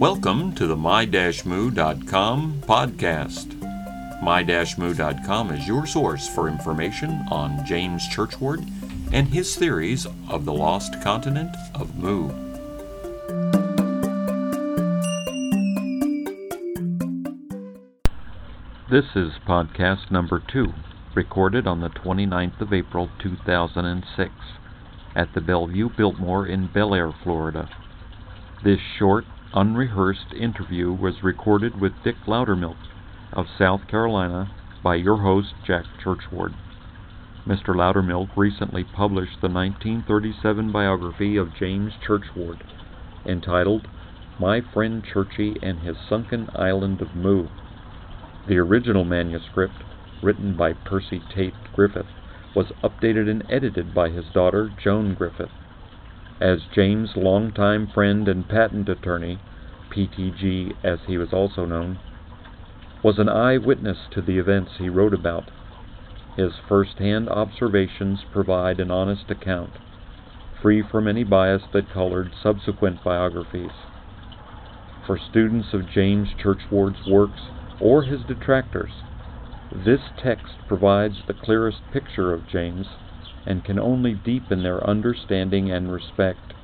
Welcome to the my-mu.com podcast. My-mu.com is your source for information on James Churchward and his theories of the lost continent of Mu. This is podcast number two, recorded on the 29th of April 2006 at the Bellevue Biltmore in Belleair, Florida. This short, unrehearsed interview was recorded with Dick Loudermilk of South Carolina by your host, Jack Churchward. Mr. Loudermilk recently published the 1937 biography of James Churchward, entitled My Friend Churchy and His Sunken Island of Mu. The original manuscript, written by Percy Tate Griffith, was updated and edited by his daughter, Joan Griffith. As James' longtime friend and patent attorney, PTG as he was also known, was an eyewitness to the events he wrote about. His first-hand observations provide an honest account, free from any bias that colored subsequent biographies. For students of James Churchward's works or his detractors, this text provides the clearest picture of James and can only deepen their understanding and respect.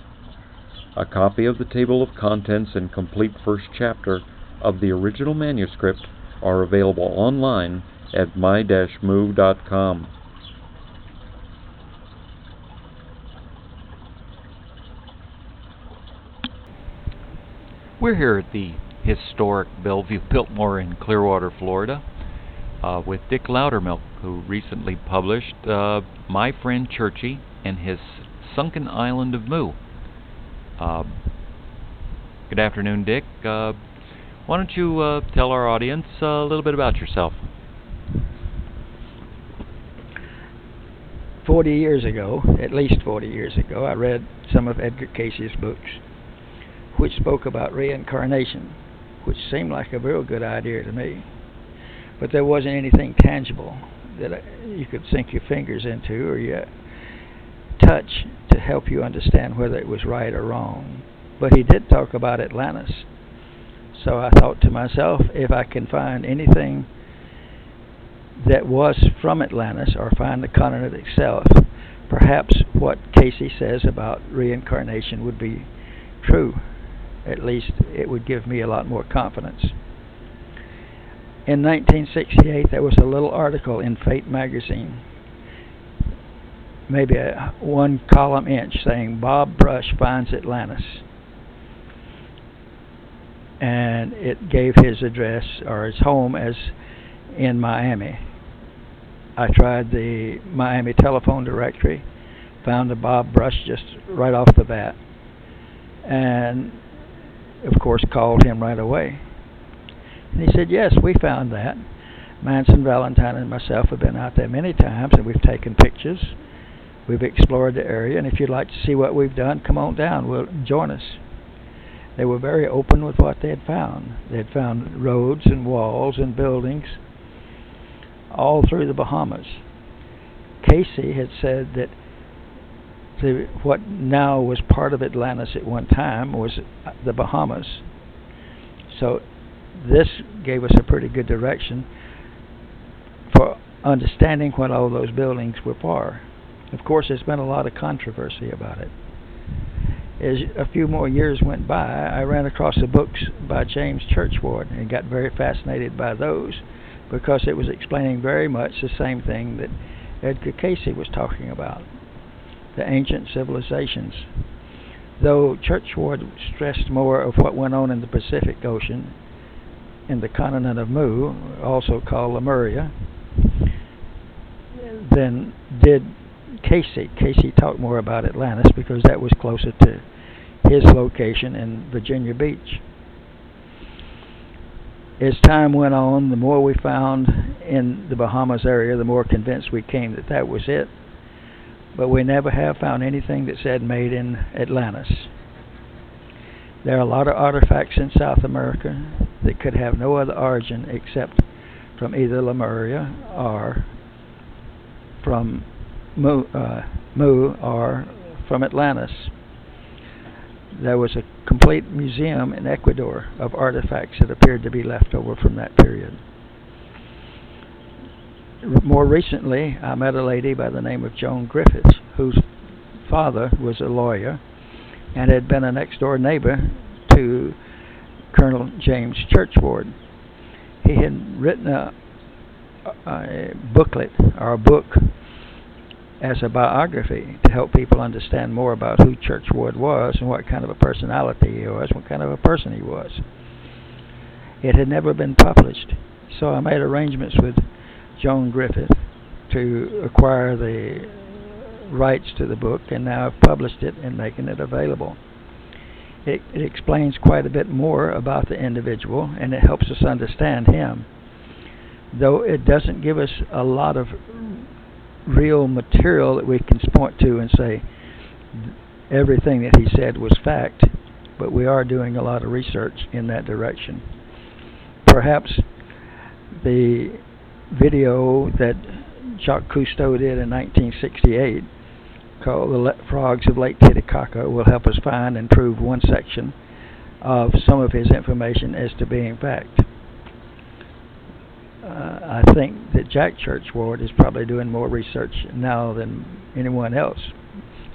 A copy of the table of contents and complete first chapter of the original manuscript are available online at my-mu.com. We're here at the historic Bellevue Biltmore in Clearwater, Florida, uh, with Dick Loudermilk, who recently published uh, My Friend Churchy and His Sunken Island of Mu. Uh, good afternoon, Dick. Uh, why don't you uh, tell our audience a little bit about yourself? Forty years ago, at least forty years ago, I read some of Edgar Cayce's books, which spoke about reincarnation, which seemed like a real good idea to me but there wasn't anything tangible that uh, you could sink your fingers into or you touch to help you understand whether it was right or wrong. But he did talk about Atlantis. So I thought to myself, if I can find anything that was from Atlantis or find the continent itself, perhaps what Cayce says about reincarnation would be true. At least it would give me a lot more confidence. In 1968, there was a little article in Fate magazine, maybe a one column inch, saying Bob Brush finds Atlantis. And it gave his address or his home as in Miami. I tried the Miami telephone directory, found the Bob Brush just right off the bat, and of course called him right away. And he said, Yes, we found that. Manson, Valentine, and myself have been out there many times, and we've taken pictures. We've explored the area, and if you'd like to see what we've done, come on down. We'll join us. They were very open with what they had found. They had found roads and walls and buildings all through the Bahamas. Cayce had said that the, what now was part of Atlantis at one time was the Bahamas. So this gave us a pretty good direction for understanding what all those buildings were for. Of course, there's been a lot of controversy about it. As a few more years went by, I ran across the books by James Churchward and got very fascinated by those because it was explaining very much the same thing that Edgar Cayce was talking about the ancient civilizations. Though Churchward stressed more of what went on in the Pacific Ocean in the continent of Mu, also called Lemuria, than did Cayce. Cayce talked more about Atlantis because that was closer to his location in Virginia Beach. As time went on, the more we found in the Bahamas area, the more convinced we came that that was it. But we never have found anything that said made in Atlantis. There are a lot of artifacts in South America that could have no other origin except from either Lemuria or from Mu, uh, Mu or from Atlantis. there was a complete museum in Ecuador of artifacts that appeared to be left over from that period. More recently, I met a lady by the name of Joan Griffiths, whose father was a lawyer and had been a next door neighbor to Colonel James Churchward. He had written a, a booklet or a book as a biography to help people understand more about who Churchward was and what kind of a personality he was, what kind of a person he was. It had never been published, so I made arrangements with Joan Griffith to acquire the rights to the book, and now I've published it and making it available. It, it explains quite a bit more about the individual, and it helps us understand him. Though it doesn't give us a lot of real material that we can point to and say everything that he said was fact, but we are doing a lot of research in that direction. Perhaps the video that Jacques Cousteau did in 1968 The Frogs of Lake Titicaca will help us find and prove one section of some of his information as to being fact. Uh, I think that Jack Churchward is probably doing more research now than anyone else,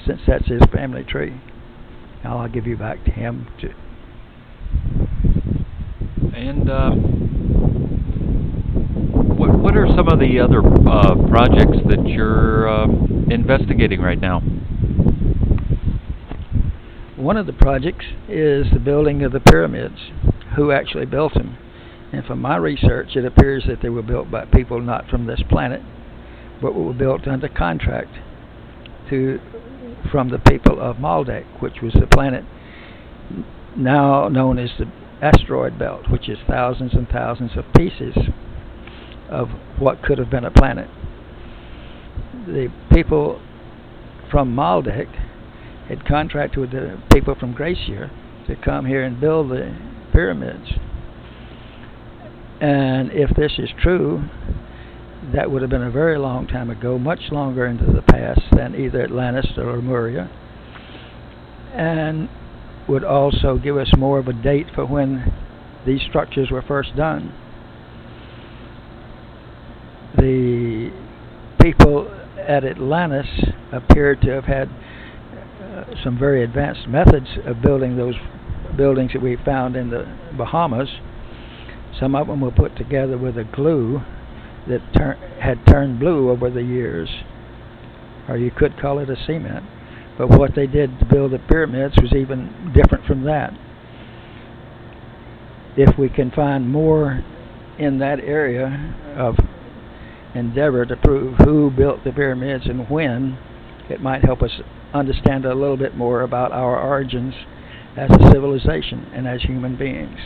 since that's his family tree. Now I'll give you back to him to. And uh, what are some of the other uh, projects that you're uh, investigating right now? One of the projects is the building of the pyramids. Who actually built them? And from my research, it appears that they were built by people not from this planet, but were built under contract to from the people of Maldek, which was the planet now known as the asteroid belt, which is thousands and thousands of pieces of what could have been a planet. The people from Maldek had contracted with the people from Gracier to come here and build the pyramids. And if this is true, that would have been a very long time ago, much longer into the past than either Atlantis or Lemuria, and would also give us more of a date for when these structures were first done. The people at Atlantis appeared to have had uh, some very advanced methods of building those buildings that we found in the Bahamas some of them were put together with a glue that tur- had turned blue over the years, or you could call it a cement. But what they did to build the pyramids was even different from that. If we can find more in that area of endeavor to prove who built the pyramids and when, it might help us understand a little bit more about our origins as a civilization and as human beings.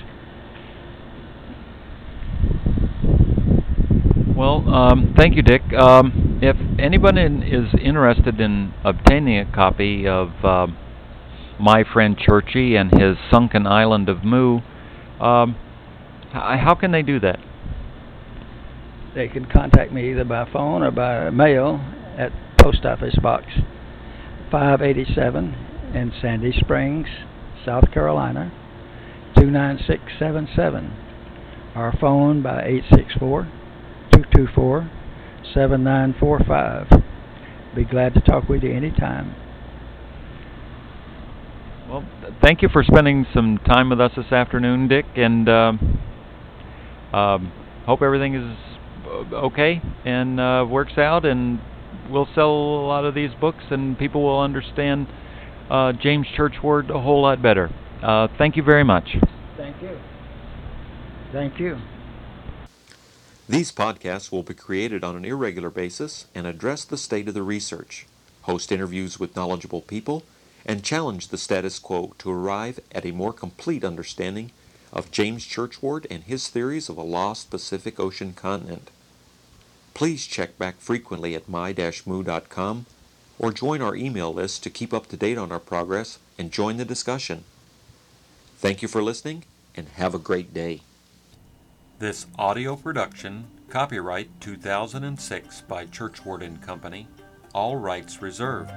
Well, um, thank you, Dick. Um, if anyone is interested in obtaining a copy of uh, My Friend Churchy and his Sunken Island of Mu, um, how can they do that? They can contact me either by phone or by mail at Post Office Box 587 in Sandy Springs, South Carolina 29677. Our phone by 864 224 7945. Be glad to talk with you anytime. Well, thank you for spending some time with us this afternoon, Dick, and uh, um, hope everything is okay and uh, works out, and we'll sell a lot of these books, and people will understand uh, James Churchward a whole lot better. Uh, thank you very much. Thank you. Thank you. These podcasts will be created on an irregular basis and address the state of the research, host interviews with knowledgeable people, and challenge the status quo to arrive at a more complete understanding of James Churchward and his theories of a lost Pacific Ocean continent. Please check back frequently at my-mu.com or join our email list to keep up to date on our progress and join the discussion. Thank you for listening and have a great day. This audio production, copyright 2006 by Churchward and Company, all rights reserved.